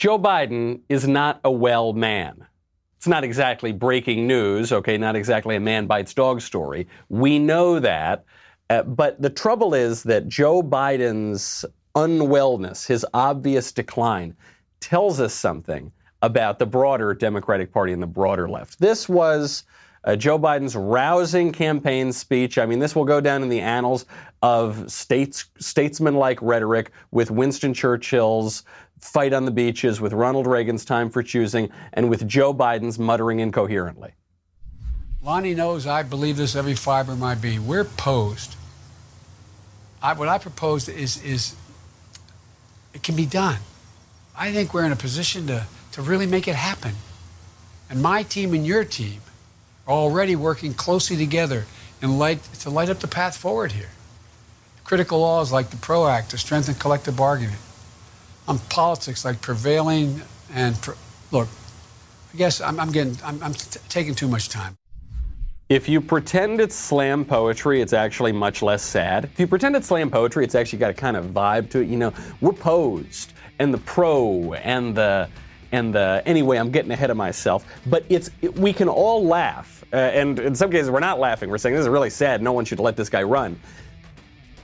Joe Biden is not a well man. It's not exactly breaking news, okay, not exactly a man bites dog story. We know that. Uh, but the trouble is that Joe Biden's unwellness, his obvious decline, tells us something about the broader Democratic Party and the broader left. This was uh, Joe Biden's rousing campaign speech. I mean, this will go down in the annals of states, statesman-like rhetoric with Winston Churchill's fight on the beaches, with Ronald Reagan's time for choosing, and with Joe Biden's muttering incoherently. Lonnie knows I believe this every fiber of my being. We're posed. I, what I propose is, is it can be done. I think we're in a position to, to really make it happen. And my team and your team are already working closely together and light, to light up the path forward here. Critical laws like the PRO Act to strengthen collective bargaining. On politics like prevailing and look, I guess I'm, I'm getting I'm, I'm t- taking too much time. If you pretend it's slam poetry, it's actually much less sad. If you pretend it's slam poetry, it's actually got a kind of vibe to it. You know, we're posed, and the pro, and the and the anyway. I'm getting ahead of myself, but it's it, we can all laugh, uh, and in some cases we're not laughing. We're saying this is really sad. No one should let this guy run.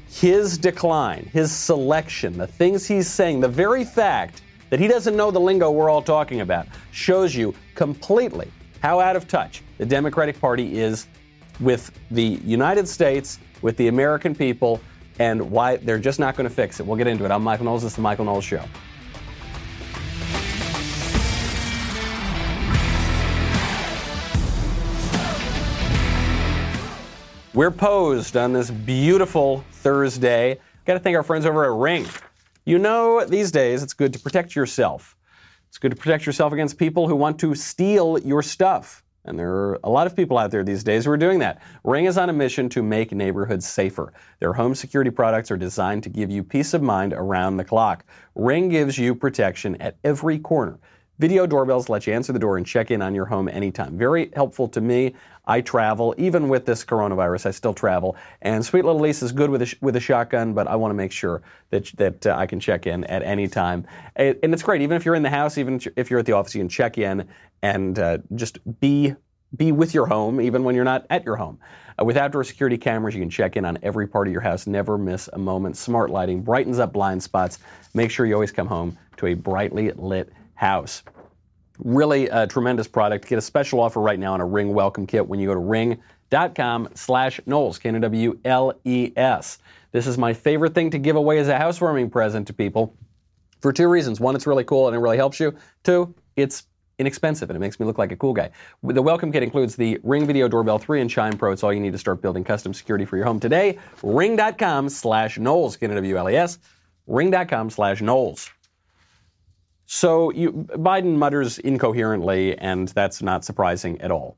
His decline, his selection, the things he's saying, the very fact that he doesn't know the lingo we're all talking about shows you completely how out of touch the Democratic Party is with the United States, with the American people, and why they're just not going to fix it. We'll get into it. I'm Michael Knowles. This is the Michael Knowles Show. We're posed on this beautiful Thursday. Got to thank our friends over at Ring. You know, these days it's good to protect yourself. It's good to protect yourself against people who want to steal your stuff. And there are a lot of people out there these days who are doing that. Ring is on a mission to make neighborhoods safer. Their home security products are designed to give you peace of mind around the clock. Ring gives you protection at every corner. Video doorbells let you answer the door and check in on your home anytime. Very helpful to me. I travel, even with this coronavirus, I still travel. And Sweet Little Lisa is good with a, with a shotgun, but I want to make sure that, that uh, I can check in at any time. And it's great, even if you're in the house, even if you're at the office, you can check in and uh, just be be with your home, even when you're not at your home. Uh, with outdoor security cameras, you can check in on every part of your house, never miss a moment. Smart lighting brightens up blind spots. Make sure you always come home to a brightly lit house. Really a tremendous product. Get a special offer right now on a Ring welcome kit when you go to ring.com slash Knowles, K-N-W-L-E-S. This is my favorite thing to give away as a housewarming present to people for two reasons. One, it's really cool and it really helps you. Two, it's inexpensive and it makes me look like a cool guy. The welcome kit includes the Ring Video Doorbell 3 and Chime Pro. It's all you need to start building custom security for your home today. Ring.com slash Knowles, K-N-W-L-E-S. Ring.com slash Knowles. So you, Biden mutters incoherently, and that's not surprising at all.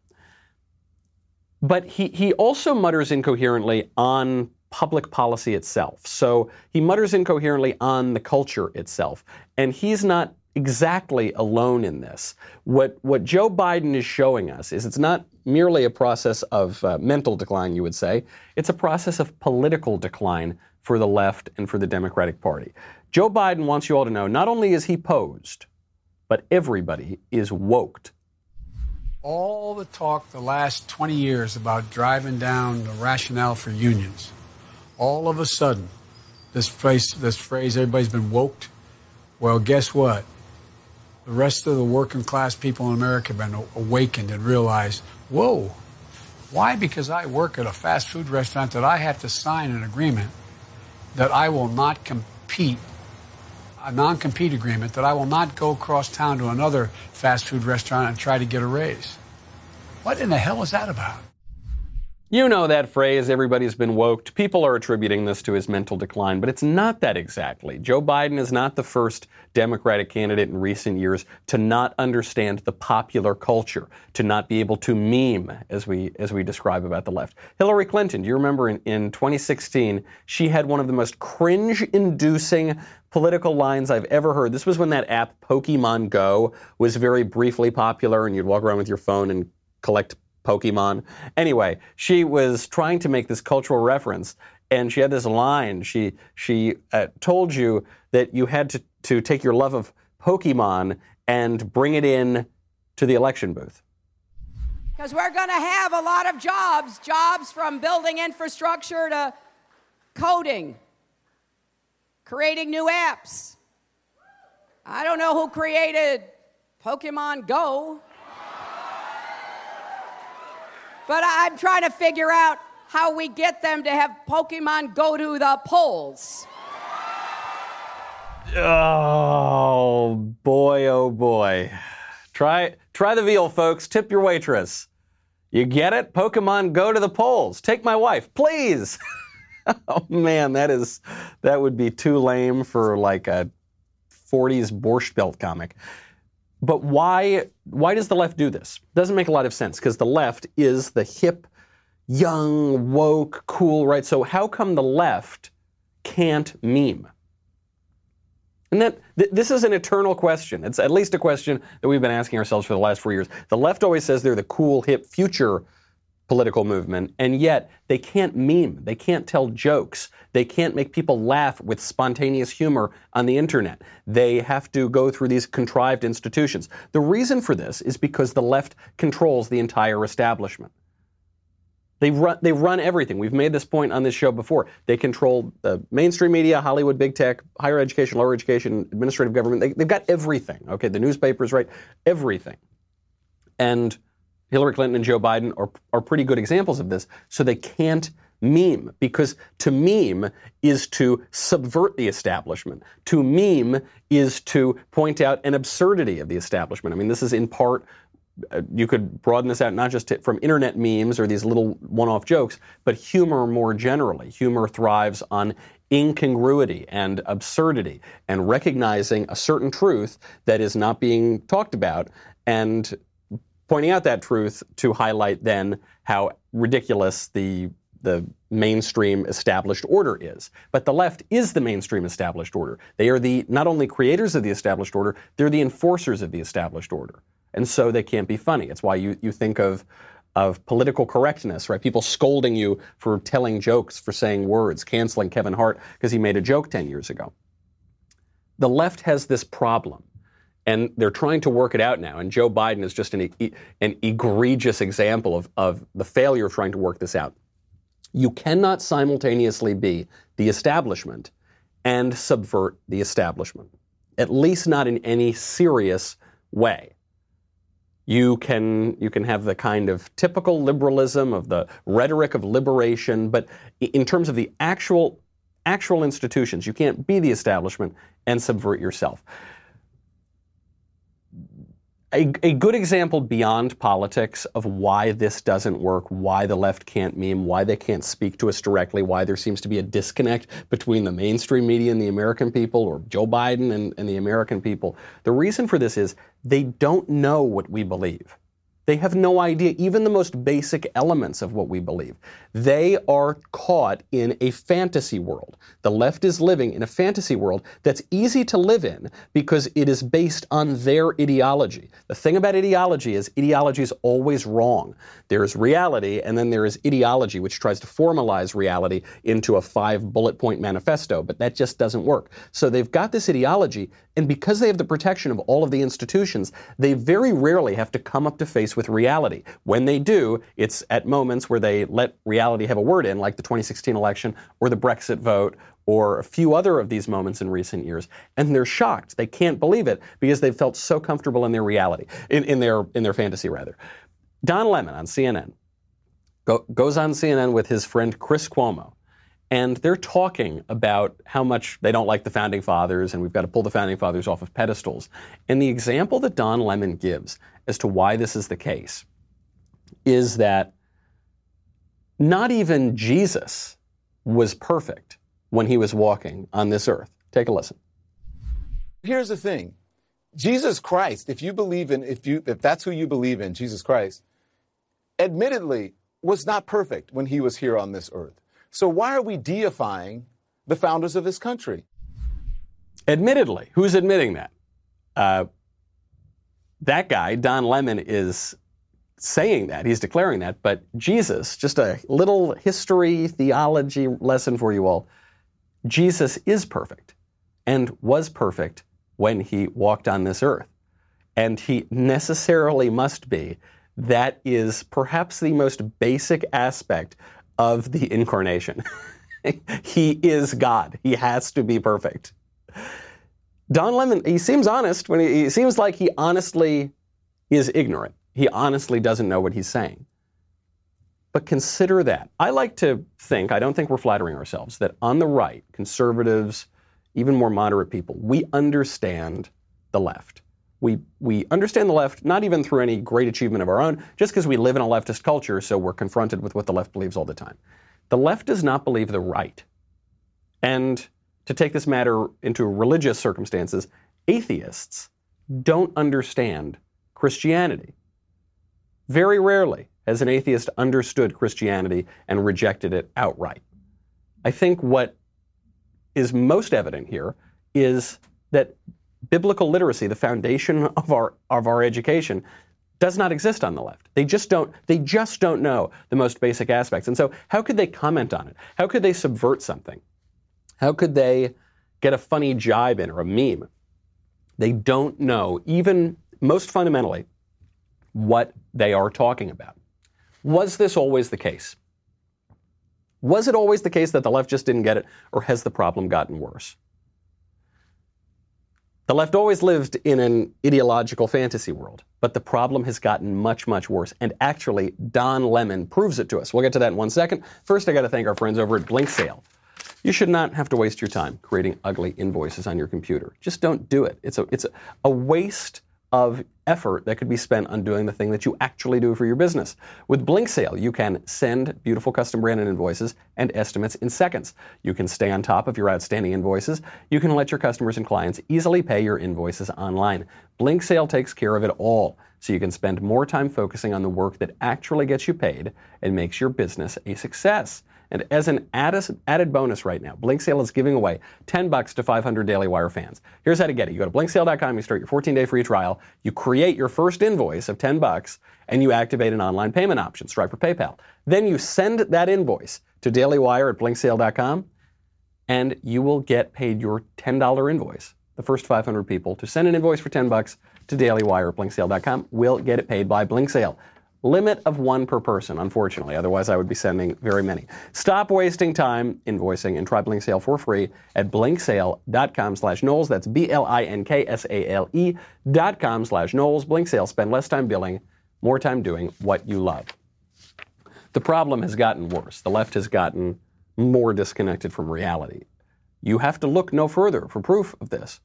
But he, he also mutters incoherently on public policy itself. So he mutters incoherently on the culture itself. And he's not exactly alone in this. What, what Joe Biden is showing us is it's not merely a process of uh, mental decline, you would say, it's a process of political decline for the left and for the Democratic Party. Joe Biden wants you all to know not only is he posed, but everybody is woked. All the talk the last 20 years about driving down the rationale for unions, all of a sudden, this phrase, this phrase everybody's been woked. Well, guess what? The rest of the working class people in America have been awakened and realized, whoa, why? Because I work at a fast food restaurant that I have to sign an agreement that I will not compete a non compete agreement that I will not go across town to another fast food restaurant and try to get a raise. What in the hell is that about? You know that phrase, everybody's been woked. People are attributing this to his mental decline, but it's not that exactly. Joe Biden is not the first Democratic candidate in recent years to not understand the popular culture, to not be able to meme, as we, as we describe about the left. Hillary Clinton, do you remember in, in 2016, she had one of the most cringe inducing political lines I've ever heard. This was when that app Pokemon Go was very briefly popular, and you'd walk around with your phone and collect Pokemon. Anyway, she was trying to make this cultural reference, and she had this line. She she uh, told you that you had to to take your love of Pokemon and bring it in to the election booth? Because we're going to have a lot of jobs jobs from building infrastructure to coding, creating new apps. I don't know who created Pokemon Go, but I'm trying to figure out how we get them to have Pokemon go to the polls. Oh boy, oh boy. Try try the veal, folks. Tip your waitress. You get it? Pokemon go to the polls. Take my wife, please. oh man, that is that would be too lame for like a 40s Borscht Belt comic. But why why does the left do this? Doesn't make a lot of sense because the left is the hip, young, woke, cool, right? So how come the left can't meme? And that th- this is an eternal question. It's at least a question that we've been asking ourselves for the last four years. The left always says they're the cool, hip, future political movement, and yet they can't meme. They can't tell jokes. They can't make people laugh with spontaneous humor on the internet. They have to go through these contrived institutions. The reason for this is because the left controls the entire establishment. They run, they run everything. We've made this point on this show before. They control the mainstream media, Hollywood, big tech, higher education, lower education, administrative government. They, they've got everything. Okay, the newspapers, right? Everything. And Hillary Clinton and Joe Biden are, are pretty good examples of this. So they can't meme because to meme is to subvert the establishment. To meme is to point out an absurdity of the establishment. I mean, this is in part uh, you could broaden this out not just to, from internet memes or these little one-off jokes, but humor more generally. Humor thrives on incongruity and absurdity and recognizing a certain truth that is not being talked about and pointing out that truth to highlight then how ridiculous the the mainstream established order is. But the left is the mainstream established order. They are the not only creators of the established order, they're the enforcers of the established order and so they can't be funny. It's why you, you think of of political correctness, right? People scolding you for telling jokes, for saying words, canceling Kevin Hart because he made a joke 10 years ago. The left has this problem, and they're trying to work it out now. And Joe Biden is just an, an egregious example of, of the failure of trying to work this out. You cannot simultaneously be the establishment and subvert the establishment, at least not in any serious way you can you can have the kind of typical liberalism of the rhetoric of liberation, but in terms of the actual actual institutions, you can't be the establishment and subvert yourself a, a, good example beyond politics of why this doesn't work, why the left can't meme, why they can't speak to us directly, why there seems to be a disconnect between the mainstream media and the American people, or Joe Biden and, and the American people. The reason for this is they don't know what we believe. They have no idea even the most basic elements of what we believe. They are caught in a fantasy world. The left is living in a fantasy world that's easy to live in because it is based on their ideology. The thing about ideology is ideology is always wrong. There is reality and then there is ideology which tries to formalize reality into a five bullet point manifesto, but that just doesn't work. So they've got this ideology and because they have the protection of all of the institutions, they very rarely have to come up to face with reality. When they do, it's at moments where they let reality have a word in, like the 2016 election or the Brexit vote or a few other of these moments in recent years, and they're shocked. They can't believe it because they've felt so comfortable in their reality, in, in their in their fantasy rather. Don Lemon on CNN go, goes on CNN with his friend Chris Cuomo and they're talking about how much they don't like the founding fathers and we've got to pull the founding fathers off of pedestals. And the example that Don Lemon gives as to why this is the case is that not even Jesus was perfect when he was walking on this earth. Take a listen. Here's the thing. Jesus Christ, if you believe in if you if that's who you believe in, Jesus Christ, admittedly was not perfect when he was here on this earth. So why are we deifying the founders of this country? Admittedly, who's admitting that? Uh, that guy, Don Lemon, is saying that. He's declaring that. But Jesus, just a little history, theology lesson for you all. Jesus is perfect and was perfect when he walked on this earth. And he necessarily must be. That is perhaps the most basic aspect of the incarnation. he is God. He has to be perfect. Don Lemon, he seems honest when he, he seems like he honestly is ignorant. He honestly doesn't know what he's saying. But consider that. I like to think, I don't think we're flattering ourselves, that on the right, conservatives, even more moderate people, we understand the left. We, we understand the left not even through any great achievement of our own, just because we live in a leftist culture, so we're confronted with what the left believes all the time. The left does not believe the right. And to take this matter into religious circumstances, atheists don't understand Christianity. Very rarely has an atheist understood Christianity and rejected it outright. I think what is most evident here is that biblical literacy, the foundation of our of our education, does not exist on the left. They just don't they just don't know the most basic aspects. And so how could they comment on it? How could they subvert something? How could they get a funny jibe in or a meme? They don't know even most fundamentally what they are talking about. Was this always the case? Was it always the case that the left just didn't get it, or has the problem gotten worse? The left always lived in an ideological fantasy world, but the problem has gotten much, much worse. And actually, Don Lemon proves it to us. We'll get to that in one second. First, I got to thank our friends over at Blinksale. You should not have to waste your time creating ugly invoices on your computer. Just don't do it. It's a, it's a, a waste of effort that could be spent on doing the thing that you actually do for your business. With Blinksale, you can send beautiful custom branded invoices and estimates in seconds. You can stay on top of your outstanding invoices. You can let your customers and clients easily pay your invoices online. Blinksale takes care of it all, so you can spend more time focusing on the work that actually gets you paid and makes your business a success. And as an added bonus right now, BlinkSale is giving away 10 bucks to 500 Daily Wire fans. Here's how to get it. You go to blinksale.com, you start your 14-day free trial, you create your first invoice of 10 bucks, and you activate an online payment option, Stripe or PayPal. Then you send that invoice to Daily Wire at blinksale.com, and you will get paid your $10 invoice. The first 500 people to send an invoice for 10 bucks to Daily Wire at blinksale.com will get it paid by Blinksale. Limit of one per person, unfortunately. Otherwise, I would be sending very many. Stop wasting time invoicing and try Blinksale for free at blinksale.com slash Knowles. That's B-L-I-N-K-S-A-L-E dot com slash Knowles. Blinksale. Spend less time billing, more time doing what you love. The problem has gotten worse. The left has gotten more disconnected from reality. You have to look no further for proof of this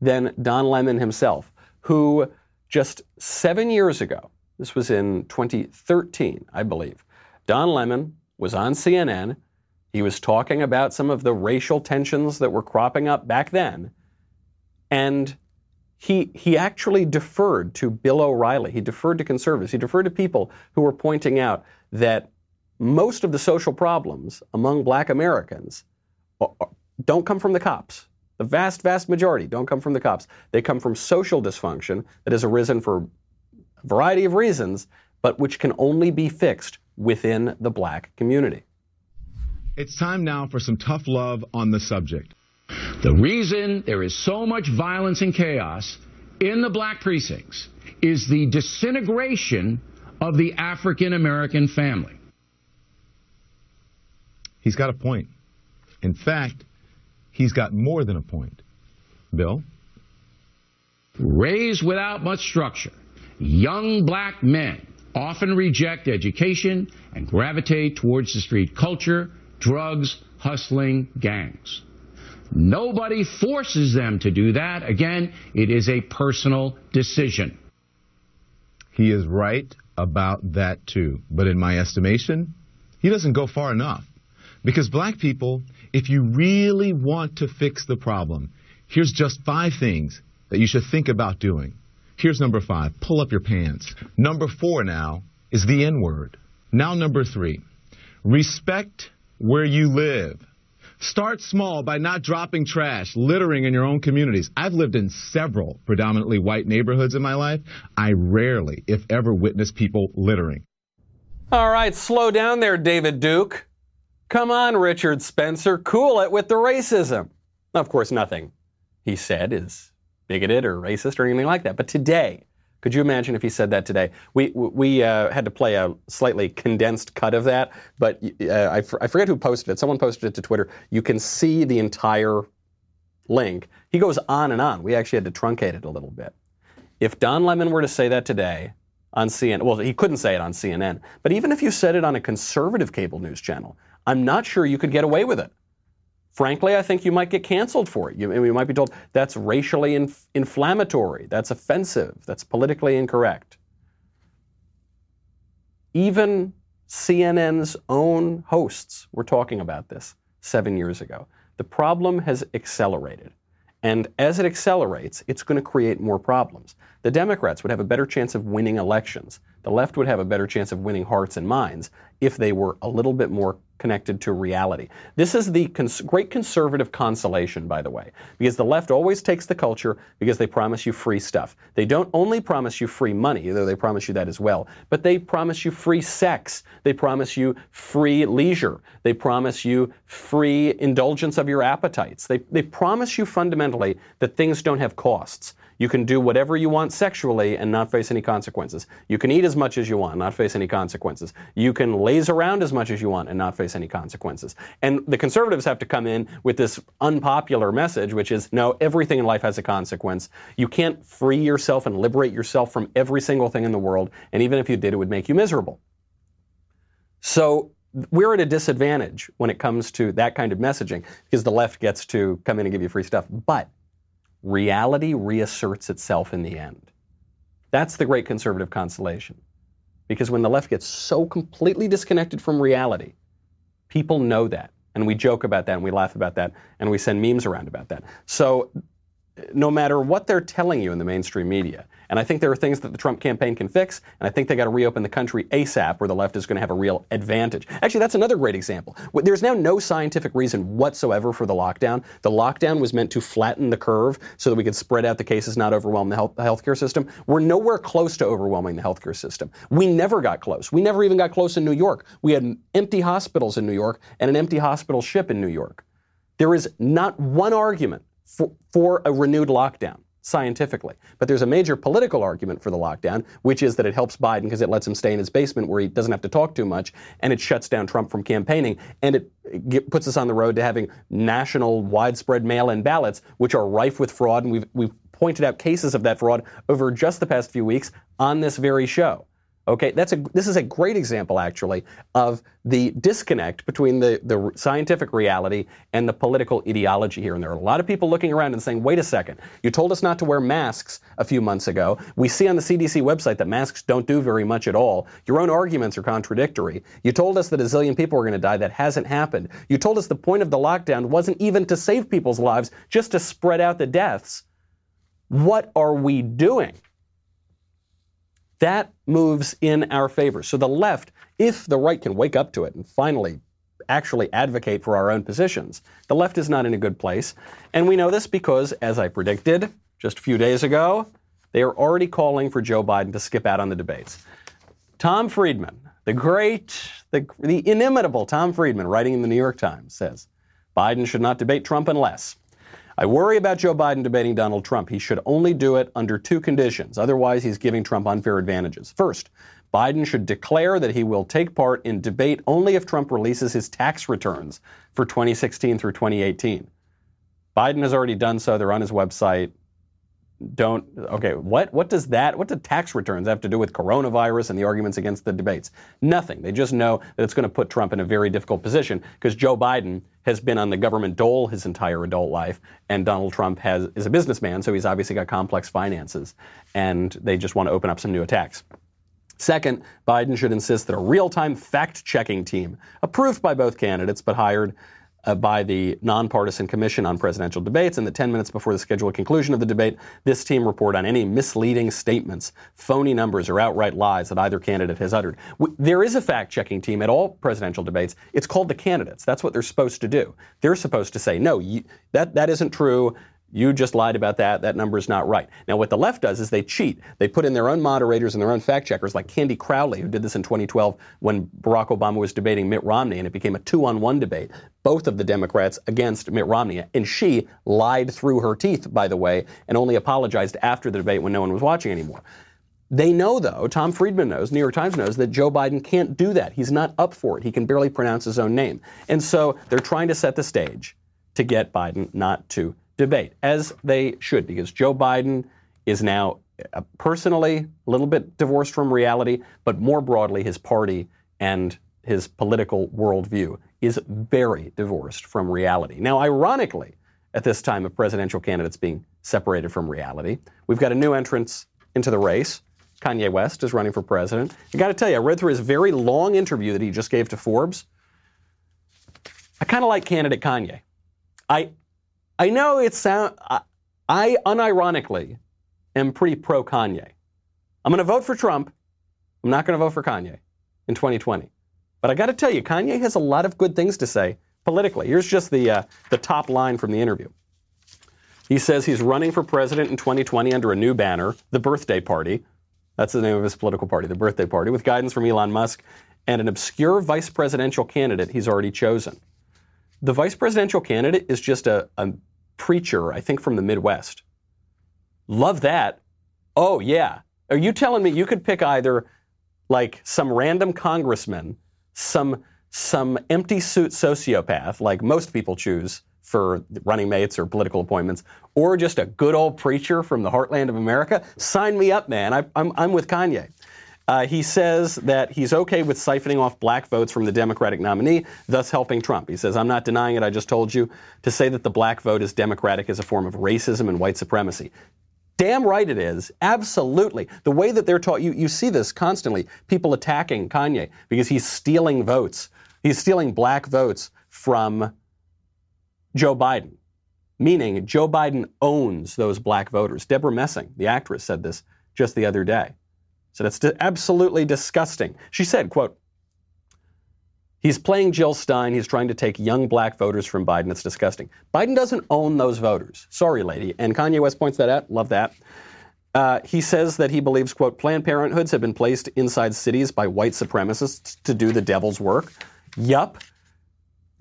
than Don Lemon himself, who just seven years ago this was in 2013, I believe. Don Lemon was on CNN. He was talking about some of the racial tensions that were cropping up back then. And he, he actually deferred to Bill O'Reilly. He deferred to conservatives. He deferred to people who were pointing out that most of the social problems among black Americans don't come from the cops. The vast, vast majority don't come from the cops. They come from social dysfunction that has arisen for variety of reasons, but which can only be fixed within the black community. It's time now for some tough love on the subject. The reason there is so much violence and chaos in the black precincts is the disintegration of the African American family. He's got a point. In fact, he's got more than a point. Bill? Raised without much structure young black men often reject education and gravitate towards the street culture, drugs, hustling, gangs. Nobody forces them to do that. Again, it is a personal decision. He is right about that too. But in my estimation, he doesn't go far enough. Because black people, if you really want to fix the problem, here's just five things that you should think about doing. Here's number five. Pull up your pants. Number four now is the N word. Now, number three. Respect where you live. Start small by not dropping trash, littering in your own communities. I've lived in several predominantly white neighborhoods in my life. I rarely, if ever, witness people littering. All right, slow down there, David Duke. Come on, Richard Spencer, cool it with the racism. Of course, nothing he said is bigoted or racist or anything like that. But today, could you imagine if he said that today? We we uh, had to play a slightly condensed cut of that, but uh, I, I forget who posted it. Someone posted it to Twitter. You can see the entire link. He goes on and on. We actually had to truncate it a little bit. If Don Lemon were to say that today on CNN, well, he couldn't say it on CNN, but even if you said it on a conservative cable news channel, I'm not sure you could get away with it. Frankly, I think you might get canceled for it. You, you might be told that's racially inf- inflammatory, that's offensive, that's politically incorrect. Even CNN's own hosts were talking about this seven years ago. The problem has accelerated. And as it accelerates, it's going to create more problems. The Democrats would have a better chance of winning elections. The left would have a better chance of winning hearts and minds if they were a little bit more connected to reality. This is the cons- great conservative consolation, by the way, because the left always takes the culture because they promise you free stuff. They don't only promise you free money, though they promise you that as well, but they promise you free sex. They promise you free leisure. They promise you free indulgence of your appetites. They, they promise you fundamentally that things don't have costs. You can do whatever you want sexually and not face any consequences. You can eat as much as you want, not face any consequences. You can laze around as much as you want and not face any consequences. And the conservatives have to come in with this unpopular message, which is no, everything in life has a consequence. You can't free yourself and liberate yourself from every single thing in the world. And even if you did, it would make you miserable. So we're at a disadvantage when it comes to that kind of messaging because the left gets to come in and give you free stuff. But reality reasserts itself in the end. That's the great conservative consolation. Because when the left gets so completely disconnected from reality, people know that. And we joke about that and we laugh about that and we send memes around about that. So no matter what they're telling you in the mainstream media, and I think there are things that the Trump campaign can fix, and I think they got to reopen the country ASAP where the left is going to have a real advantage. Actually, that's another great example. There's now no scientific reason whatsoever for the lockdown. The lockdown was meant to flatten the curve so that we could spread out the cases, not overwhelm the, health, healthcare system. We're nowhere close to overwhelming the healthcare system. We never got close. We never even got close in New York. We had empty hospitals in New York and an empty hospital ship in New York. There is not one argument for, for a renewed lockdown scientifically. But there's a major political argument for the lockdown, which is that it helps Biden because it lets him stay in his basement where he doesn't have to talk too much, and it shuts down Trump from campaigning, and it get, puts us on the road to having national, widespread mail-in ballots, which are rife with fraud, and we've, we've pointed out cases of that fraud over just the past few weeks on this very show. Okay, that's a this is a great example actually of the disconnect between the, the scientific reality and the political ideology here. And there are a lot of people looking around and saying, wait a second, you told us not to wear masks a few months ago. We see on the CDC website that masks don't do very much at all. Your own arguments are contradictory. You told us that a zillion people were going to die. That hasn't happened. You told us the point of the lockdown wasn't even to save people's lives, just to spread out the deaths. What are we doing? That moves in our favor. So the left, if the right can wake up to it and finally actually advocate for our own positions, the left is not in a good place. And we know this because, as I predicted just a few days ago, they are already calling for Joe Biden to skip out on the debates. Tom Friedman, the great, the, the inimitable Tom Friedman, writing in the New York Times, says Biden should not debate Trump unless I worry about Joe Biden debating Donald Trump. He should only do it under two conditions. Otherwise, he's giving Trump unfair advantages. First, Biden should declare that he will take part in debate only if Trump releases his tax returns for 2016 through 2018. Biden has already done so. They're on his website don't okay what what does that what do tax returns have to do with coronavirus and the arguments against the debates? Nothing. They just know that it's going to put trump in a very difficult position because joe biden has been on the government dole his entire adult life and donald trump has is a businessman so he's obviously got complex finances and they just want to open up some new attacks. Second, Biden should insist that a real time fact checking team, approved by both candidates but hired uh, by the Nonpartisan Commission on Presidential Debates, and that 10 minutes before the scheduled conclusion of the debate, this team report on any misleading statements, phony numbers, or outright lies that either candidate has uttered. there is a fact checking team at all presidential debates. It's called the candidates. That's what they're supposed to do. They're supposed to say, no, you, that, that isn't true. You just lied about that. That number is not right. Now, what the left does is they cheat. They put in their own moderators and their own fact checkers, like Candy Crowley, who did this in 2012 when Barack Obama was debating Mitt Romney, and it became a two on one debate, both of the Democrats against Mitt Romney. And she lied through her teeth, by the way, and only apologized after the debate when no one was watching anymore. They know, though, Tom Friedman knows, New York Times knows, that Joe Biden can't do that. He's not up for it. He can barely pronounce his own name. And so they're trying to set the stage to get Biden not to debate, as they should, because Joe Biden is now uh, personally a little bit divorced from reality, but more broadly, his party and his political worldview is very divorced from reality. Now, ironically, at this time of presidential candidates being separated from reality, we've got a new entrance into the race. Kanye West is running for president. I got to tell you, I read through his very long interview that he just gave to Forbes. I kind of like candidate Kanye. I I know it sound I, I unironically am pretty pro Kanye. I'm going to vote for Trump. I'm not going to vote for Kanye in 2020. But I got to tell you, Kanye has a lot of good things to say politically. Here's just the uh, the top line from the interview. He says he's running for president in 2020 under a new banner, the Birthday Party. That's the name of his political party, the Birthday Party, with guidance from Elon Musk and an obscure vice presidential candidate he's already chosen. The vice presidential candidate is just a, a preacher, I think from the Midwest. Love that. Oh, yeah. Are you telling me you could pick either like some random congressman, some some empty suit sociopath, like most people choose for running mates or political appointments, or just a good old preacher from the heartland of America? Sign me up, man. I, I'm, I'm with Kanye. Uh, he says that he's okay with siphoning off black votes from the Democratic nominee, thus helping Trump. He says, I'm not denying it, I just told you. To say that the black vote is Democratic is a form of racism and white supremacy. Damn right it is. Absolutely. The way that they're taught, you, you see this constantly. People attacking Kanye because he's stealing votes. He's stealing black votes from Joe Biden, meaning Joe Biden owns those black voters. Debra Messing, the actress, said this just the other day. So that's absolutely disgusting. She said, quote, He's playing Jill Stein. He's trying to take young black voters from Biden. It's disgusting. Biden doesn't own those voters. Sorry, lady. And Kanye West points that out. Love that. Uh, he says that he believes, quote, Planned Parenthoods have been placed inside cities by white supremacists to do the devil's work. Yup.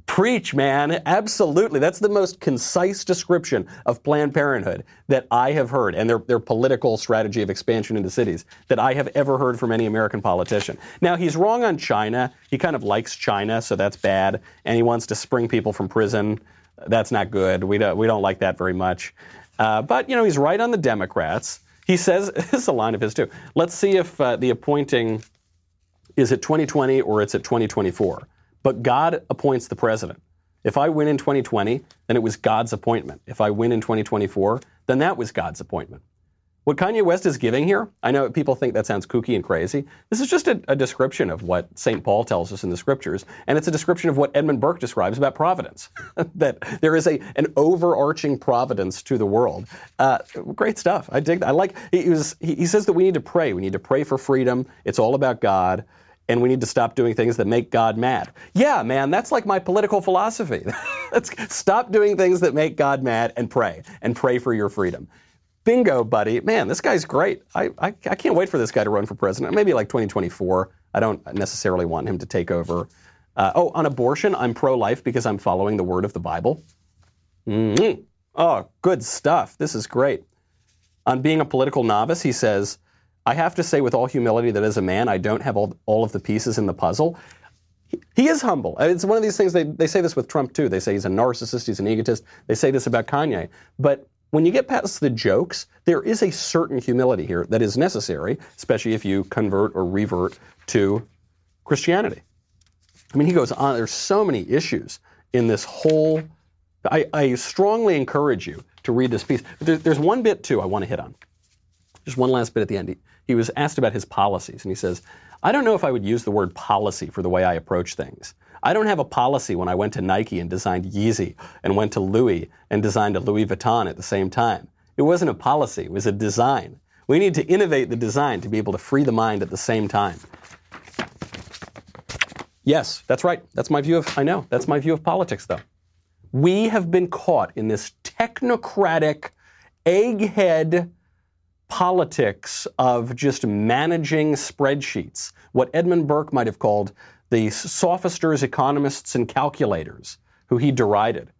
Preach, man. Absolutely. That's the most concise description of Planned Parenthood that I have heard and their, their political strategy of expansion into cities that I have ever heard from any American politician. Now, he's wrong on China. He kind of likes China, so that's bad. And he wants to spring people from prison. That's not good. We don't, we don't like that very much. Uh, but, you know, he's right on the Democrats. He says, this is a line of his too. Let's see if uh, the appointing is it 2020 or it's at 2024. But God appoints the president. If I win in 2020, then it was God's appointment. If I win in 2024, then that was God's appointment. What Kanye West is giving here, I know people think that sounds kooky and crazy. This is just a, a, description of what St. Paul tells us in the scriptures, and it's a description of what Edmund Burke describes about providence. that there is a, an overarching providence to the world. Uh, great stuff. I dig that. I like, he, was, he, he says that we need to pray. We need to pray for freedom. It's all about God and we need to stop doing things that make God mad. Yeah, man, that's like my political philosophy. Let's stop doing things that make God mad and pray, and pray for your freedom. Bingo, buddy. Man, this guy's great. I, I, I can't wait for this guy to run for president. Maybe like 2024. I don't necessarily want him to take over. Uh, oh, on abortion, I'm pro life because I'm following the word of the Bible. Mm-hmm. Oh, good stuff. This is great. On being a political novice, he says, I have to say with all humility that as a man, I don't have all, all of the pieces in the puzzle. He, he is humble. It's one of these things, they, they say this with Trump too. They say he's a narcissist, he's an egotist. They say this about Kanye. But when you get past the jokes, there is a certain humility here that is necessary, especially if you convert or revert to Christianity. I mean, he goes on, there's so many issues in this whole. I, I strongly encourage you to read this piece. There, there's one bit, too, I want to hit on. Just one last bit at the end he was asked about his policies, and he says, I don't know if I would use the word policy for the way I approach things. I don't have a policy when I went to Nike and designed Yeezy and went to Louis and designed a Louis Vuitton at the same time. It wasn't a policy, it was a design. We need to innovate the design to be able to free the mind at the same time. Yes, that's right. That's my view of, I know, that's my view of politics, though. We have been caught in this technocratic, egghead politics of just managing spreadsheets, what Edmund Burke might have called the sophisters, economists, and calculators, who he derided.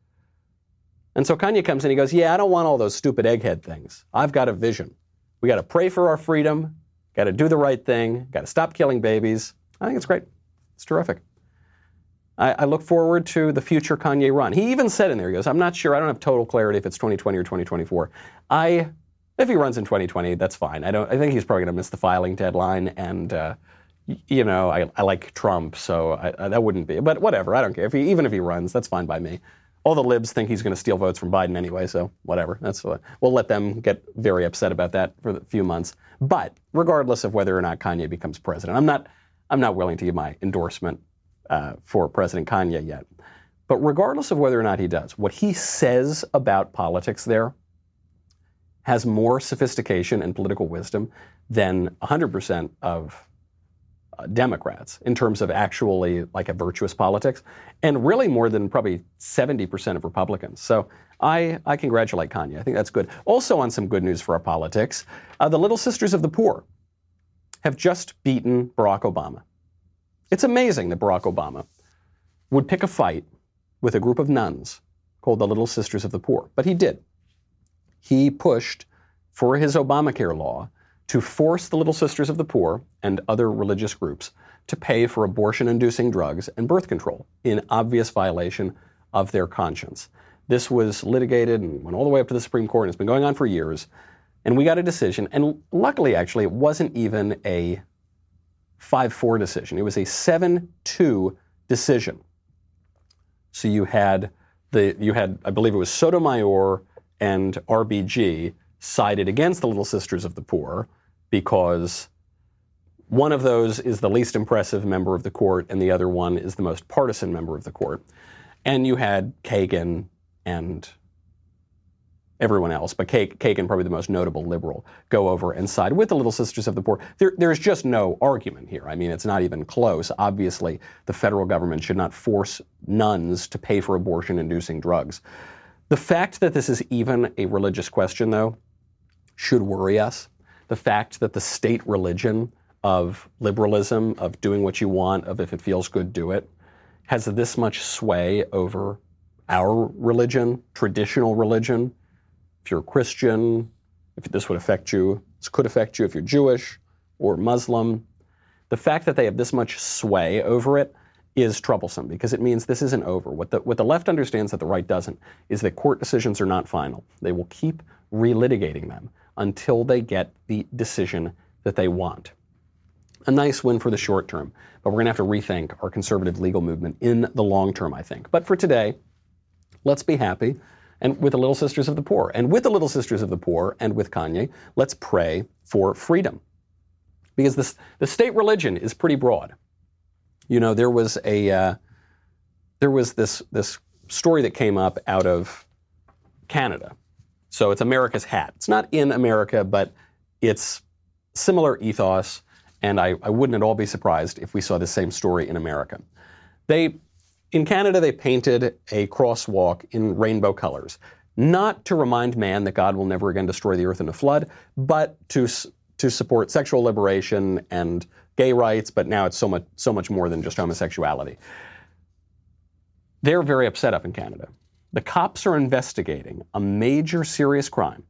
And so Kanye comes in, he goes, Yeah, I don't want all those stupid egghead things. I've got a vision. We got to pray for our freedom, got to do the right thing, got to stop killing babies. I think it's great. It's terrific. I, I, look forward to the future Kanye run. He even said in there, he goes, I'm not sure, I don't have total clarity if it's 2020 or 2024. I, if he runs in 2020, that's fine. I don't, I think he's probably going to miss the filing deadline and, uh, you know, I, I, like Trump, so I, that wouldn't be. But whatever, I don't care. If he, even if he runs, that's fine by me. All the libs think he's going to steal votes from Biden anyway, so whatever. That's what, we'll let them get very upset about that for a few months. But regardless of whether or not Kanye becomes president, I'm not I'm not willing to give my endorsement uh, for President Kanye yet. But regardless of whether or not he does, what he says about politics there has more sophistication and political wisdom than 100% of uh, Democrats in terms of actually like a virtuous politics, and really more than probably 70% of Republicans. So I, I congratulate Kanye. I think that's good. Also, on some good news for our politics, uh, the Little Sisters of the Poor have just beaten Barack Obama. It's amazing that Barack Obama would pick a fight with a group of nuns called the Little Sisters of the Poor, but he did. He pushed for his Obamacare law to force the Little Sisters of the Poor and other religious groups to pay for abortion inducing drugs and birth control in obvious violation of their conscience. This was litigated and went all the way up to the Supreme Court, and it's been going on for years. And we got a decision. And luckily, actually, it wasn't even a 5 4 decision, it was a 7 2 decision. So you had the you had I believe it was Sotomayor and RBG sided against the Little Sisters of the Poor because one of those is the least impressive member of the court and the other one is the most partisan member of the court. And you had Kagan and everyone else, but Kagan, probably the most notable liberal, go over and side with the Little Sisters of the Poor. There, there's just no argument here. I mean, it's not even close. Obviously, the federal government should not force nuns to pay for abortion inducing drugs. The fact that this is even a religious question, though, should worry us. The fact that the state religion of liberalism, of doing what you want, of if it feels good, do it, has this much sway over our religion, traditional religion, if you're a Christian, if this would affect you, this could affect you if you're Jewish or Muslim. The fact that they have this much sway over it is troublesome because it means this isn't over. What the, what the left understands that the right doesn't is that court decisions are not final. They will keep relitigating them until they get the decision that they want. A nice win for the short term, but we're going to have to rethink our conservative legal movement in the long term, I think. But for today, let's be happy and with the Little Sisters of the Poor. And with the Little Sisters of the Poor and with Kanye, let's pray for freedom. Because this, the state religion is pretty broad. You know, there was a uh, there was this this story that came up out of Canada. So it's America's hat. It's not in America, but it's similar ethos, and I, I wouldn't at all be surprised if we saw the same story in America. They in Canada, they painted a crosswalk in rainbow colors, not to remind man that God will never again destroy the earth in a flood, but to to support sexual liberation and gay rights. But now it's so much so much more than just homosexuality. They're very upset up in Canada. The cops are investigating a major serious crime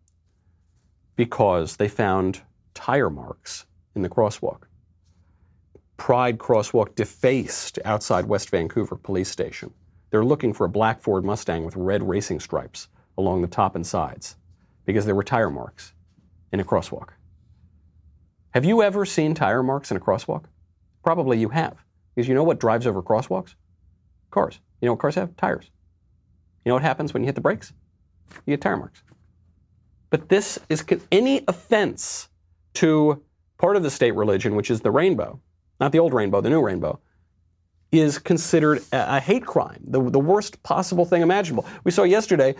because they found tire marks in the crosswalk. Pride crosswalk defaced outside West Vancouver police station. They're looking for a black Ford Mustang with red racing stripes along the top and sides because there were tire marks in a crosswalk. Have you ever seen tire marks in a crosswalk? Probably you have. Because you know what drives over crosswalks? Cars. You know what cars have? Tires. You know what happens when you hit the brakes? You get tire marks. But this is any offense to part of the state religion, which is the rainbow, not the old rainbow, the new rainbow, is considered a, hate crime, the, the worst possible thing imaginable. We saw yesterday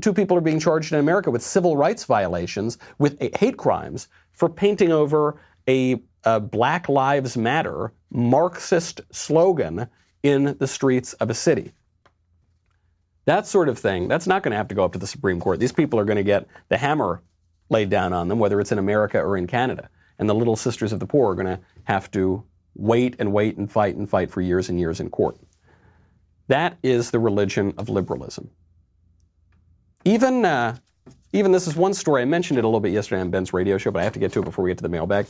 two people are being charged in America with civil rights violations, with hate crimes, for painting over a, a Black Lives Matter Marxist slogan in the streets of a city. That sort of thing, that's not going to have to go up to the Supreme Court. These people are going to get the hammer laid down on them, whether it's in America or in Canada. And the little sisters of the poor are going to have to wait and wait and fight and fight for years and years in court. That is the religion of liberalism. Even, uh, even this is one story. I mentioned it a little bit yesterday on Ben's radio show, but I have to get to it before we get to the mailbag.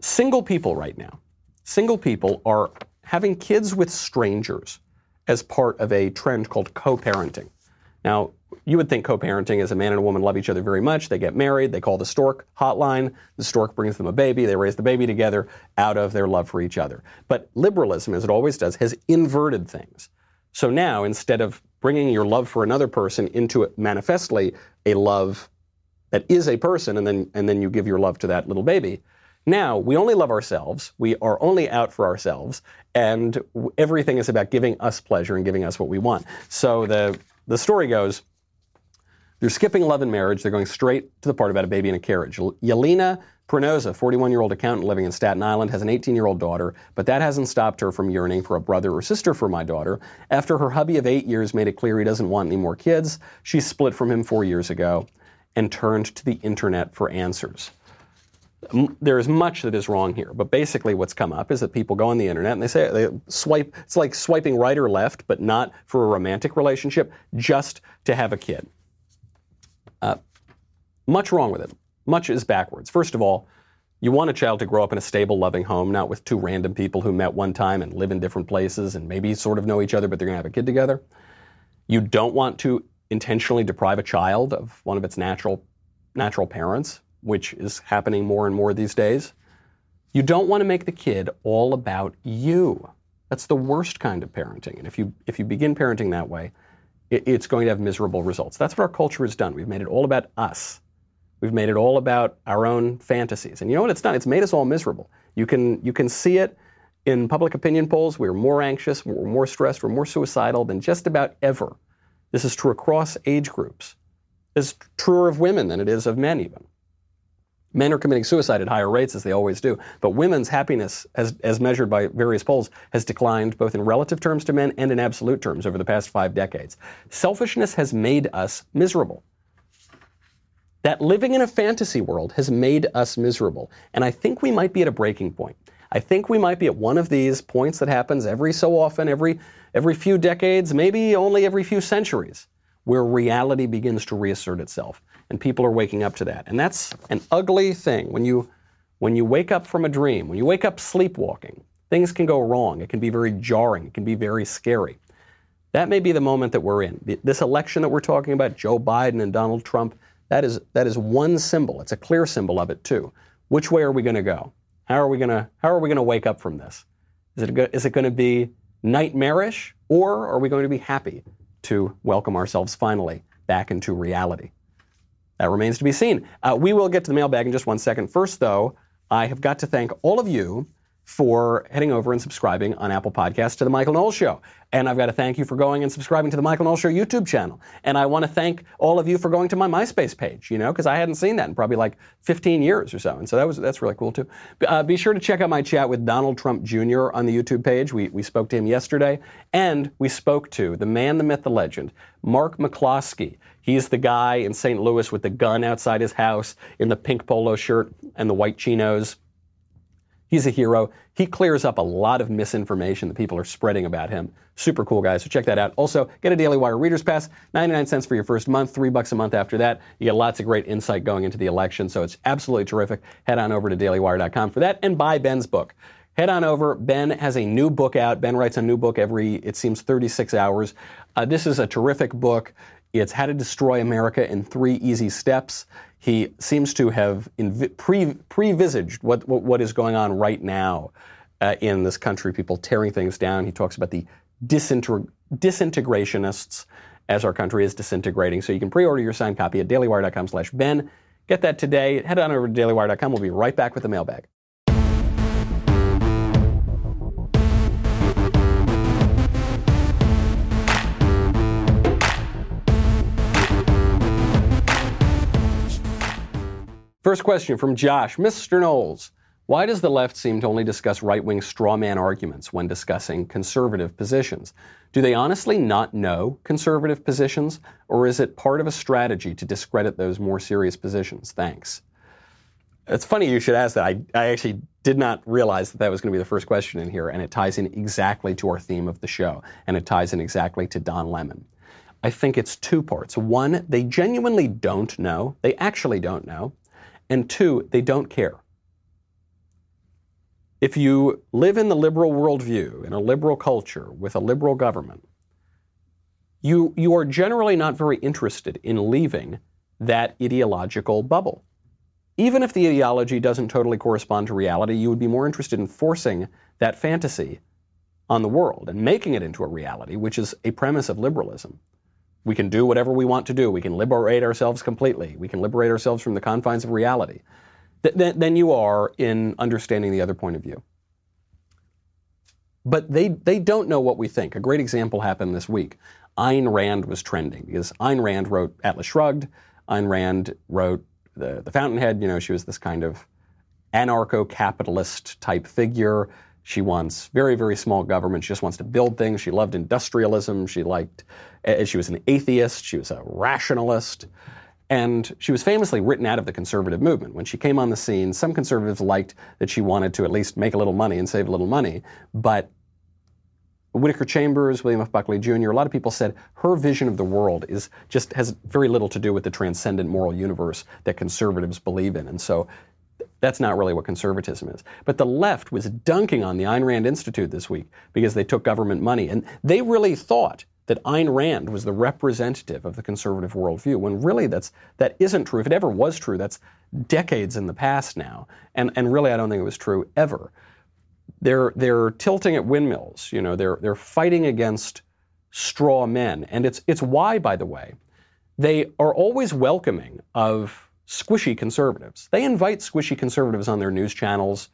Single people right now, single people are having kids with strangers as part of a trend called co parenting. Now, you would think co parenting is a man and a woman love each other very much. They get married, they call the stork hotline, the stork brings them a baby, they raise the baby together out of their love for each other. But liberalism, as it always does, has inverted things. So now, instead of bringing your love for another person into it manifestly a love that is a person, and then, and then you give your love to that little baby, now, we only love ourselves. We are only out for ourselves. And everything is about giving us pleasure and giving us what we want. So the, the story goes they're skipping love and marriage. They're going straight to the part about a baby in a carriage. Yelena Prenoza, 41 year old accountant living in Staten Island, has an 18 year old daughter, but that hasn't stopped her from yearning for a brother or sister for my daughter. After her hubby of eight years made it clear he doesn't want any more kids, she split from him four years ago and turned to the internet for answers there is much that is wrong here, but basically what's come up is that people go on the internet and they say they swipe. It's like swiping right or left, but not for a romantic relationship, just to have a kid. Uh, much wrong with it. Much is backwards. First of all, you want a child to grow up in a stable, loving home, not with two random people who met one time and live in different places and maybe sort of know each other, but they're going to have a kid together. You don't want to intentionally deprive a child of one of its natural natural parents which is happening more and more these days. You don't want to make the kid all about you. That's the worst kind of parenting. And if you, if you begin parenting that way, it, it's going to have miserable results. That's what our culture has done. We've made it all about us. We've made it all about our own fantasies. And you know what it's done? It's made us all miserable. You can, you can see it in public opinion polls. We're more anxious, we're more stressed, we're more suicidal than just about ever. This is true across age groups. It's truer of women than it is of men, even. Men are committing suicide at higher rates, as they always do. But women's happiness, as, as measured by various polls, has declined both in relative terms to men and in absolute terms over the past five decades. Selfishness has made us miserable. That living in a fantasy world has made us miserable. And I think we might be at a breaking point. I think we might be at one of these points that happens every so often, every, every few decades, maybe only every few centuries, where reality begins to reassert itself and people are waking up to that. And that's an ugly thing. When you, when you wake up from a dream, when you wake up sleepwalking, things can go wrong. It can be very jarring. It can be very scary. That may be the moment that we're in. This election that we're talking about, Joe Biden and Donald Trump, that is, that is one symbol. It's a clear symbol of it, too. Which way are we going to go? How are we going to, how are we going to wake up from this? Is it, is it going to be nightmarish, or are we going to be happy to welcome ourselves finally back into reality? That remains to be seen. Uh, we will get to the mailbag in just one second. First, though, I have got to thank all of you for heading over and subscribing on Apple Podcasts to The Michael Knowles Show. And I've got to thank you for going and subscribing to The Michael Knowles Show YouTube channel. And I want to thank all of you for going to my MySpace page, you know, because I hadn't seen that in probably like 15 years or so. And so that was, that's really cool too. Uh, be sure to check out my chat with Donald Trump Jr. on the YouTube page. We, we spoke to him yesterday. And we spoke to the man, the myth, the legend, Mark McCloskey. He's the guy in St. Louis with the gun outside his house in the pink polo shirt and the white chinos He's a hero. He clears up a lot of misinformation that people are spreading about him. Super cool guy. So check that out. Also, get a Daily Wire Reader's Pass. 99 cents for your first month, three bucks a month after that. You get lots of great insight going into the election. So it's absolutely terrific. Head on over to dailywire.com for that and buy Ben's book. Head on over. Ben has a new book out. Ben writes a new book every, it seems, 36 hours. Uh, this is a terrific book. It's How to Destroy America in Three Easy Steps he seems to have invi- pre previsaged what, what, what is going on right now uh, in this country. People tearing things down. He talks about the disintegr- disintegrationists as our country is disintegrating. So you can pre-order your signed copy at dailywire.com slash Ben. Get that today. Head on over to dailywire.com. We'll be right back with the mailbag. First question from Josh. Mr. Knowles, Why does the left seem to only discuss right wing straw man arguments when discussing conservative positions? Do they honestly not know conservative positions, or is it part of a strategy to discredit those more serious positions? Thanks. It's funny you should ask that. I, I actually did not realize that that was going to be the first question in here, and it ties in exactly to our theme of the show, and it ties in exactly to Don Lemon. I think it's two parts. One, they genuinely don't know, they actually don't know, and two, they don't care. If you live in the liberal worldview, in a liberal culture, with a liberal government, you, you are generally not very interested in leaving that ideological bubble. Even if the ideology doesn't totally correspond to reality, you would be more interested in forcing that fantasy on the world and making it into a reality, which is a premise of liberalism. We can do whatever we want to do. We can liberate ourselves completely. We can liberate ourselves from the confines of reality th- th- than you are in understanding the other point of view. But they, they don't know what we think. A great example happened this week. Ayn Rand was trending because Ayn Rand wrote Atlas Shrugged. Ayn Rand wrote the, the Fountainhead. You know, she was this kind of anarcho capitalist type figure. She wants very, very small government. She just wants to build things. She loved industrialism. She liked, Uh, she was an atheist. She was a rationalist. And she was famously written out of the conservative movement. When she came on the scene, some conservatives liked that she wanted to at least make a little money and save a little money. But Whittaker Chambers, William F. Buckley Jr., a lot of people said her vision of the world is just has very little to do with the transcendent moral universe that conservatives believe in. And so that's not really what conservatism is. But the left was dunking on the Ayn Rand Institute this week because they took government money. And they really thought that Ayn Rand was the representative of the conservative worldview, when really that's, that isn't true. If it ever was true, that's decades in the past now. And, and really, I don't think it was true ever. They're, they're tilting at windmills. You know, they're, they're fighting against straw men. And it's, it's why, by the way, they are always welcoming of squishy conservatives. They invite squishy conservatives on their news channels.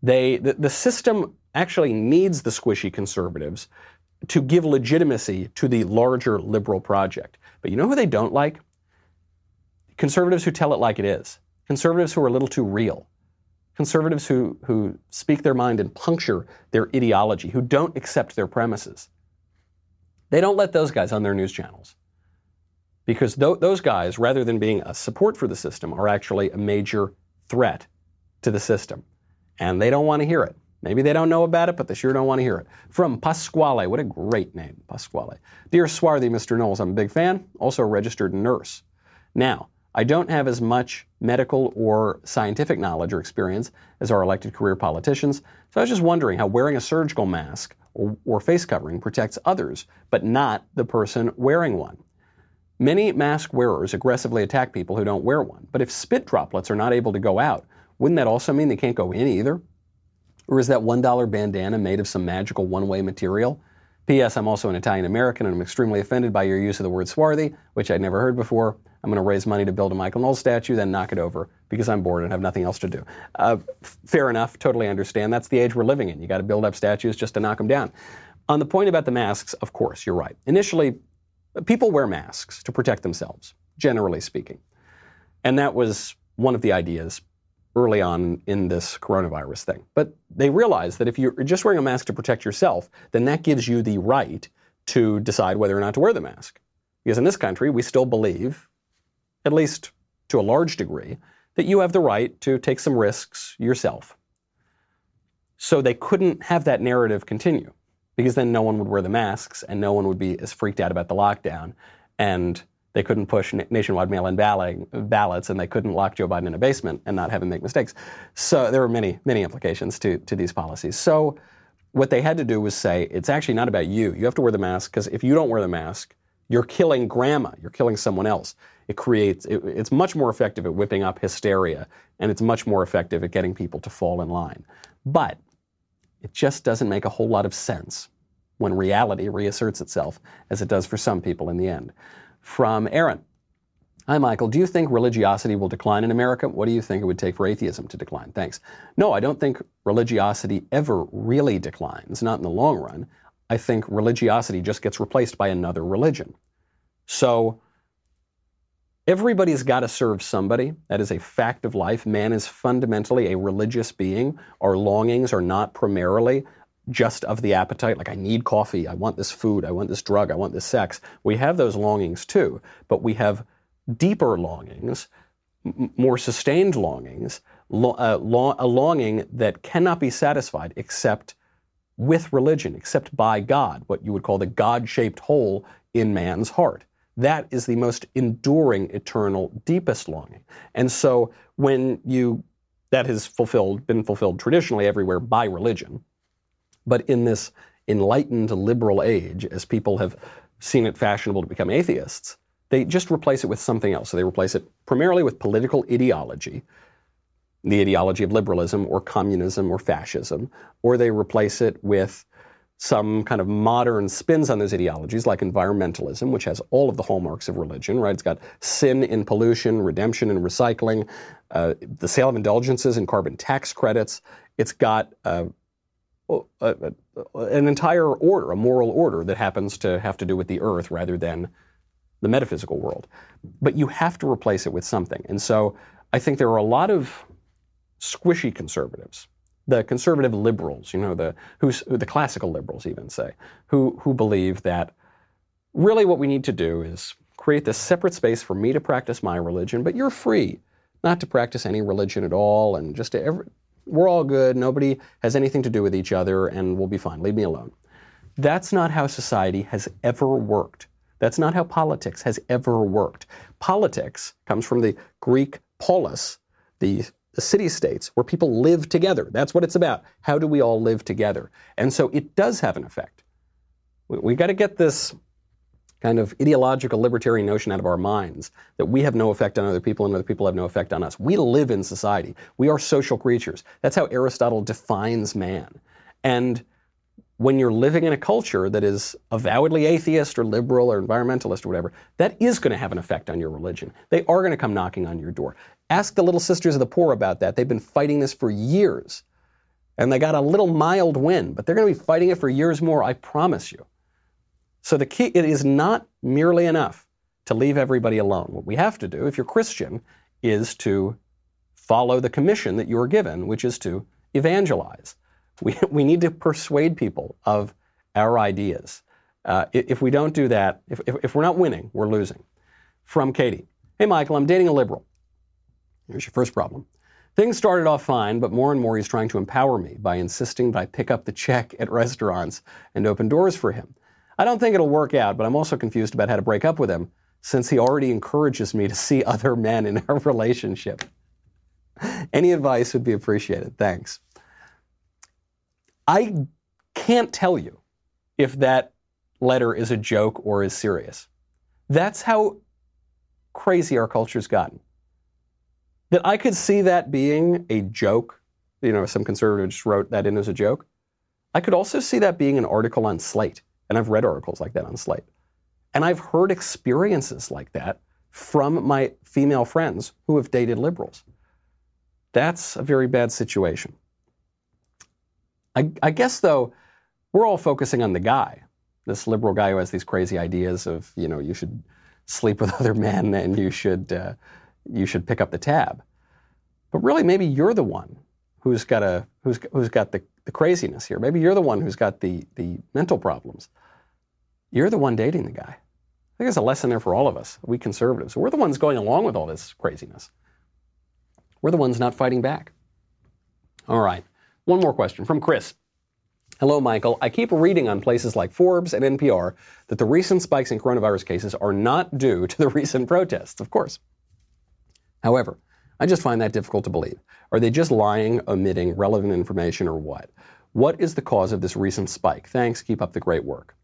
They, the, the system actually needs the squishy conservatives to give legitimacy to the larger liberal project. But you know who they don't like? Conservatives who tell it like it is. Conservatives who are a little too real. Conservatives who, who speak their mind and puncture their ideology, who don't accept their premises. They don't let those guys on their news channels. Because th- those guys, rather than being a support for the system, are actually a major threat to the system. And they don't want to hear it. Maybe they don't know about it, but they sure don't want to hear it. From Pasquale, what a great name, Pasquale. Dear Swarthy Mr. Knowles, I'm a big fan, also a registered nurse. Now, I don't have as much medical or scientific knowledge or experience as our elected career politicians, so I was just wondering how wearing a surgical mask or, or face covering protects others, but not the person wearing one. Many mask wearers aggressively attack people who don't wear one, but if spit droplets are not able to go out, wouldn't that also mean they can't go in either? Or is that $1 bandana made of some magical one way material? P.S. I'm also an Italian American and I'm extremely offended by your use of the word swarthy, which I'd never heard before. I'm going to raise money to build a Michael Knowles statue, then knock it over because I'm bored and have nothing else to do. Uh, fair enough, totally understand. That's the age we're living in. You got to build up statues just to knock them down. On the point about the masks, of course, you're right. Initially, people wear masks to protect themselves, generally speaking. And that was one of the ideas early on in this coronavirus thing. But they realized that if you're just wearing a mask to protect yourself, then that gives you the right to decide whether or not to wear the mask. Because in this country, we still believe, at least to a large degree, that you have the right to take some risks yourself. So they couldn't have that narrative continue because then no one would wear the masks and no one would be as freaked out about the lockdown and they couldn't push nationwide mail-in ballots, and they couldn't lock Joe Biden in a basement and not have him make mistakes. So there were many, many implications to, to these policies. So what they had to do was say, it's actually not about you. You have to wear the mask because if you don't wear the mask, you're killing grandma. You're killing someone else. It creates. It, it's much more effective at whipping up hysteria, and it's much more effective at getting people to fall in line. But it just doesn't make a whole lot of sense when reality reasserts itself, as it does for some people in the end from Aaron. Hi, Michael. Do you think religiosity will decline in America? What do you think it would take for atheism to decline? Thanks. No, I don't think religiosity ever really declines, not in the long run. I think religiosity just gets replaced by another religion. So, Everybody's got to serve somebody. That is a fact of life. Man is fundamentally a religious being. Our longings are not primarily just of the appetite, like I need coffee, I want this food, I want this drug, I want this sex. We have those longings too, but we have deeper longings, m- more sustained longings, lo- uh, lo- a longing that cannot be satisfied except with religion, except by God, what you would call the God shaped hole in man's heart. That is the most enduring, eternal, deepest longing. And so when you, that has fulfilled, been fulfilled traditionally everywhere by religion, but in this enlightened liberal age, as people have seen it fashionable to become atheists, they just replace it with something else. So they replace it primarily with political ideology, the ideology of liberalism or communism or fascism, or they replace it with some kind of modern spins on those ideologies, like environmentalism, which has all of the hallmarks of religion, right? It's got sin in pollution, redemption in recycling, uh, the sale of indulgences and carbon tax credits. It's got uh, an entire order, a moral order that happens to have to do with the earth rather than the metaphysical world. But you have to replace it with something. And so I think there are a lot of squishy conservatives, the conservative liberals, you know, the who's the classical liberals even say, who who believe that really what we need to do is create this separate space for me to practice my religion, but you're free not to practice any religion at all and just to every, we're all good, nobody has anything to do with each other and we'll be fine. Leave me alone. That's not how society has ever worked. That's not how politics has ever worked. Politics comes from the Greek polis, the, the city states where people live together. That's what it's about. How do we all live together? And so it does have an effect. We, we got to get this kind of ideological libertarian notion out of our minds that we have no effect on other people and other people have no effect on us. We live in society. We are social creatures. That's how Aristotle defines man. And when you're living in a culture that is avowedly atheist or liberal or environmentalist or whatever, that is going to have an effect on your religion. They are going to come knocking on your door. Ask the Little Sisters of the Poor about that. They've been fighting this for years. And they got a little mild win, but they're going to be fighting it for years more, I promise you. So the key, it is not merely enough to leave everybody alone. What we have to do, if you're Christian, is to follow the commission that you're given, which is to evangelize. We, we need to persuade people of our ideas. Uh, if we don't do that, if, if, if we're not winning, we're losing. From Katie Hey, Michael, I'm dating a liberal. Here's your first problem. Things started off fine, but more and more he's trying to empower me by insisting that I pick up the check at restaurants and open doors for him. I don't think it'll work out, but I'm also confused about how to break up with him since he already encourages me to see other men in our relationship. Any advice would be appreciated. Thanks. I can't tell you if that letter is a joke or is serious. That's how crazy our culture's gotten. That I could see that being a joke. You know, some conservative just wrote that in as a joke. I could also see that being an article on Slate. And I've read articles like that on Slate. And I've heard experiences like that from my female friends who have dated liberals. That's a very bad situation. I, I, guess though, we're all focusing on the guy, this liberal guy who has these crazy ideas of you know you should sleep with other men and you should uh, you should pick up the tab. But really, maybe you're the one who's got a who's who's got the, the craziness here. Maybe you're the one who's got the the mental problems. You're the one dating the guy. I think there's a lesson there for all of us, we conservatives. We're the ones going along with all this craziness. We're the ones not fighting back. All right. One more question from Chris. Hello, Michael. I keep reading on places like Forbes and NPR that the recent spikes in coronavirus cases are not due to the recent protests, of course. However, I just find that difficult to believe. Are they just lying, omitting relevant information, or what? What is the cause of this recent spike? Thanks. Keep up the great work.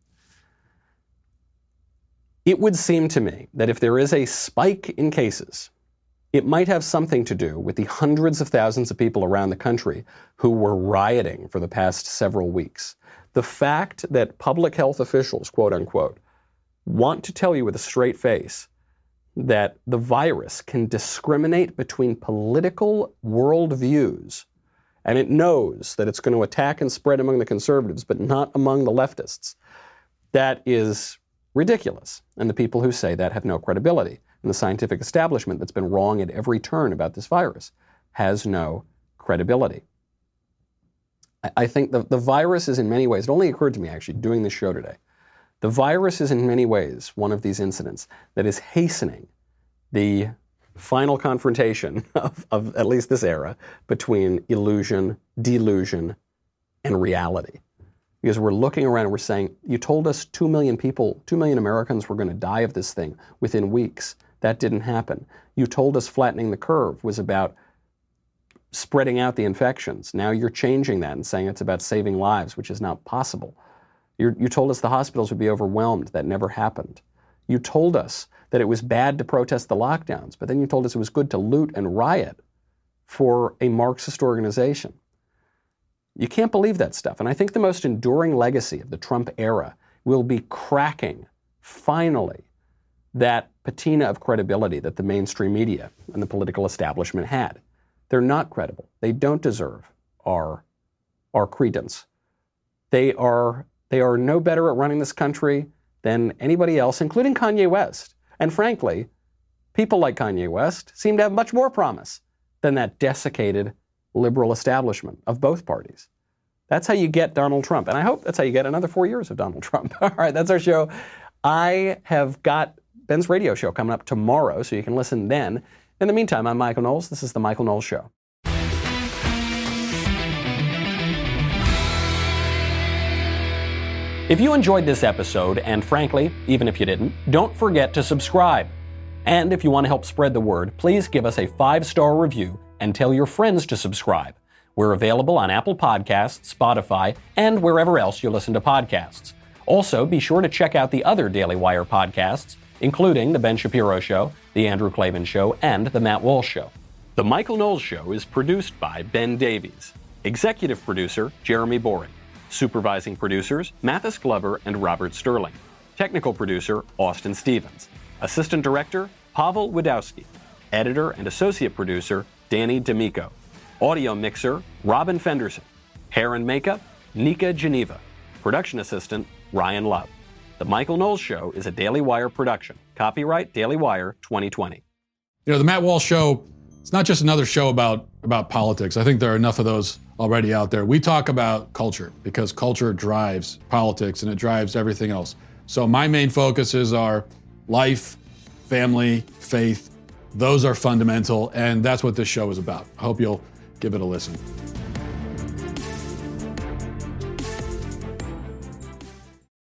It would seem to me that if there is a spike in cases, it might have something to do with the hundreds of thousands of people around the country who were rioting for the past several weeks. The fact that public health officials, quote unquote, want to tell you with a straight face that the virus can discriminate between political worldviews, and it knows that it's going to attack and spread among the conservatives, but not among the leftists, that is ridiculous. And the people who say that have no credibility. and the scientific establishment that's been wrong at every turn about this virus has no credibility. I, I think the, the virus is in many ways, it only occurred to me actually doing this show today. The virus is in many ways one of these incidents that is hastening the final confrontation of, of at least this era between illusion, delusion, and reality. Because we're looking around and we're saying, you told us 2 million people, 2 million Americans were going to die of this thing within weeks. That didn't happen. You told us flattening the curve was about spreading out the infections. Now you're changing that and saying it's about saving lives, which is not possible. You're, you told us the hospitals would be overwhelmed. That never happened. You told us that it was bad to protest the lockdowns, but then you told us it was good to loot and riot for a Marxist organization. You can't believe that stuff. And I think the most enduring legacy of the Trump era will be cracking, finally, that patina of credibility that the mainstream media and the political establishment had. They're not credible. They don't deserve our, our credence. They are, they are no better at running this country than anybody else, including Kanye West. And frankly, people like Kanye West seem to have much more promise than that desiccated liberal establishment of both parties. That's how you get Donald Trump. And I hope that's how you get another four years of Donald Trump. All right, that's our show. I have got Ben's radio show coming up tomorrow, so you can listen then. In the meantime, I'm Michael Knowles. This is The Michael Knowles Show. If you enjoyed this episode, and frankly, even if you didn't, don't forget to subscribe. And if you want to help spread the word, please give us a five star review and tell your friends to subscribe. We're available on Apple Podcasts, Spotify, and wherever else you listen to podcasts. Also, be sure to check out the other Daily Wire podcasts, including The Ben Shapiro Show, The Andrew Klavan Show, and The Matt Walsh Show. The Michael Knowles Show is produced by Ben Davies, executive producer Jeremy Boring. Supervising producers Mathis Glover and Robert Sterling. Technical producer Austin Stevens. Assistant director Pavel Wadowski. Editor and associate producer Danny D'Amico. Audio mixer Robin Fenderson. Hair and makeup Nika Geneva. Production assistant Ryan Love. The Michael Knowles Show is a Daily Wire production. Copyright Daily Wire 2020. You know, the Matt Walsh Show, it's not just another show about, about politics. I think there are enough of those already out there. We talk about culture because culture drives politics and it drives everything else. So my main focuses are life, family, faith. Those are fundamental, and that's what this show is about. I hope you'll give it a listen.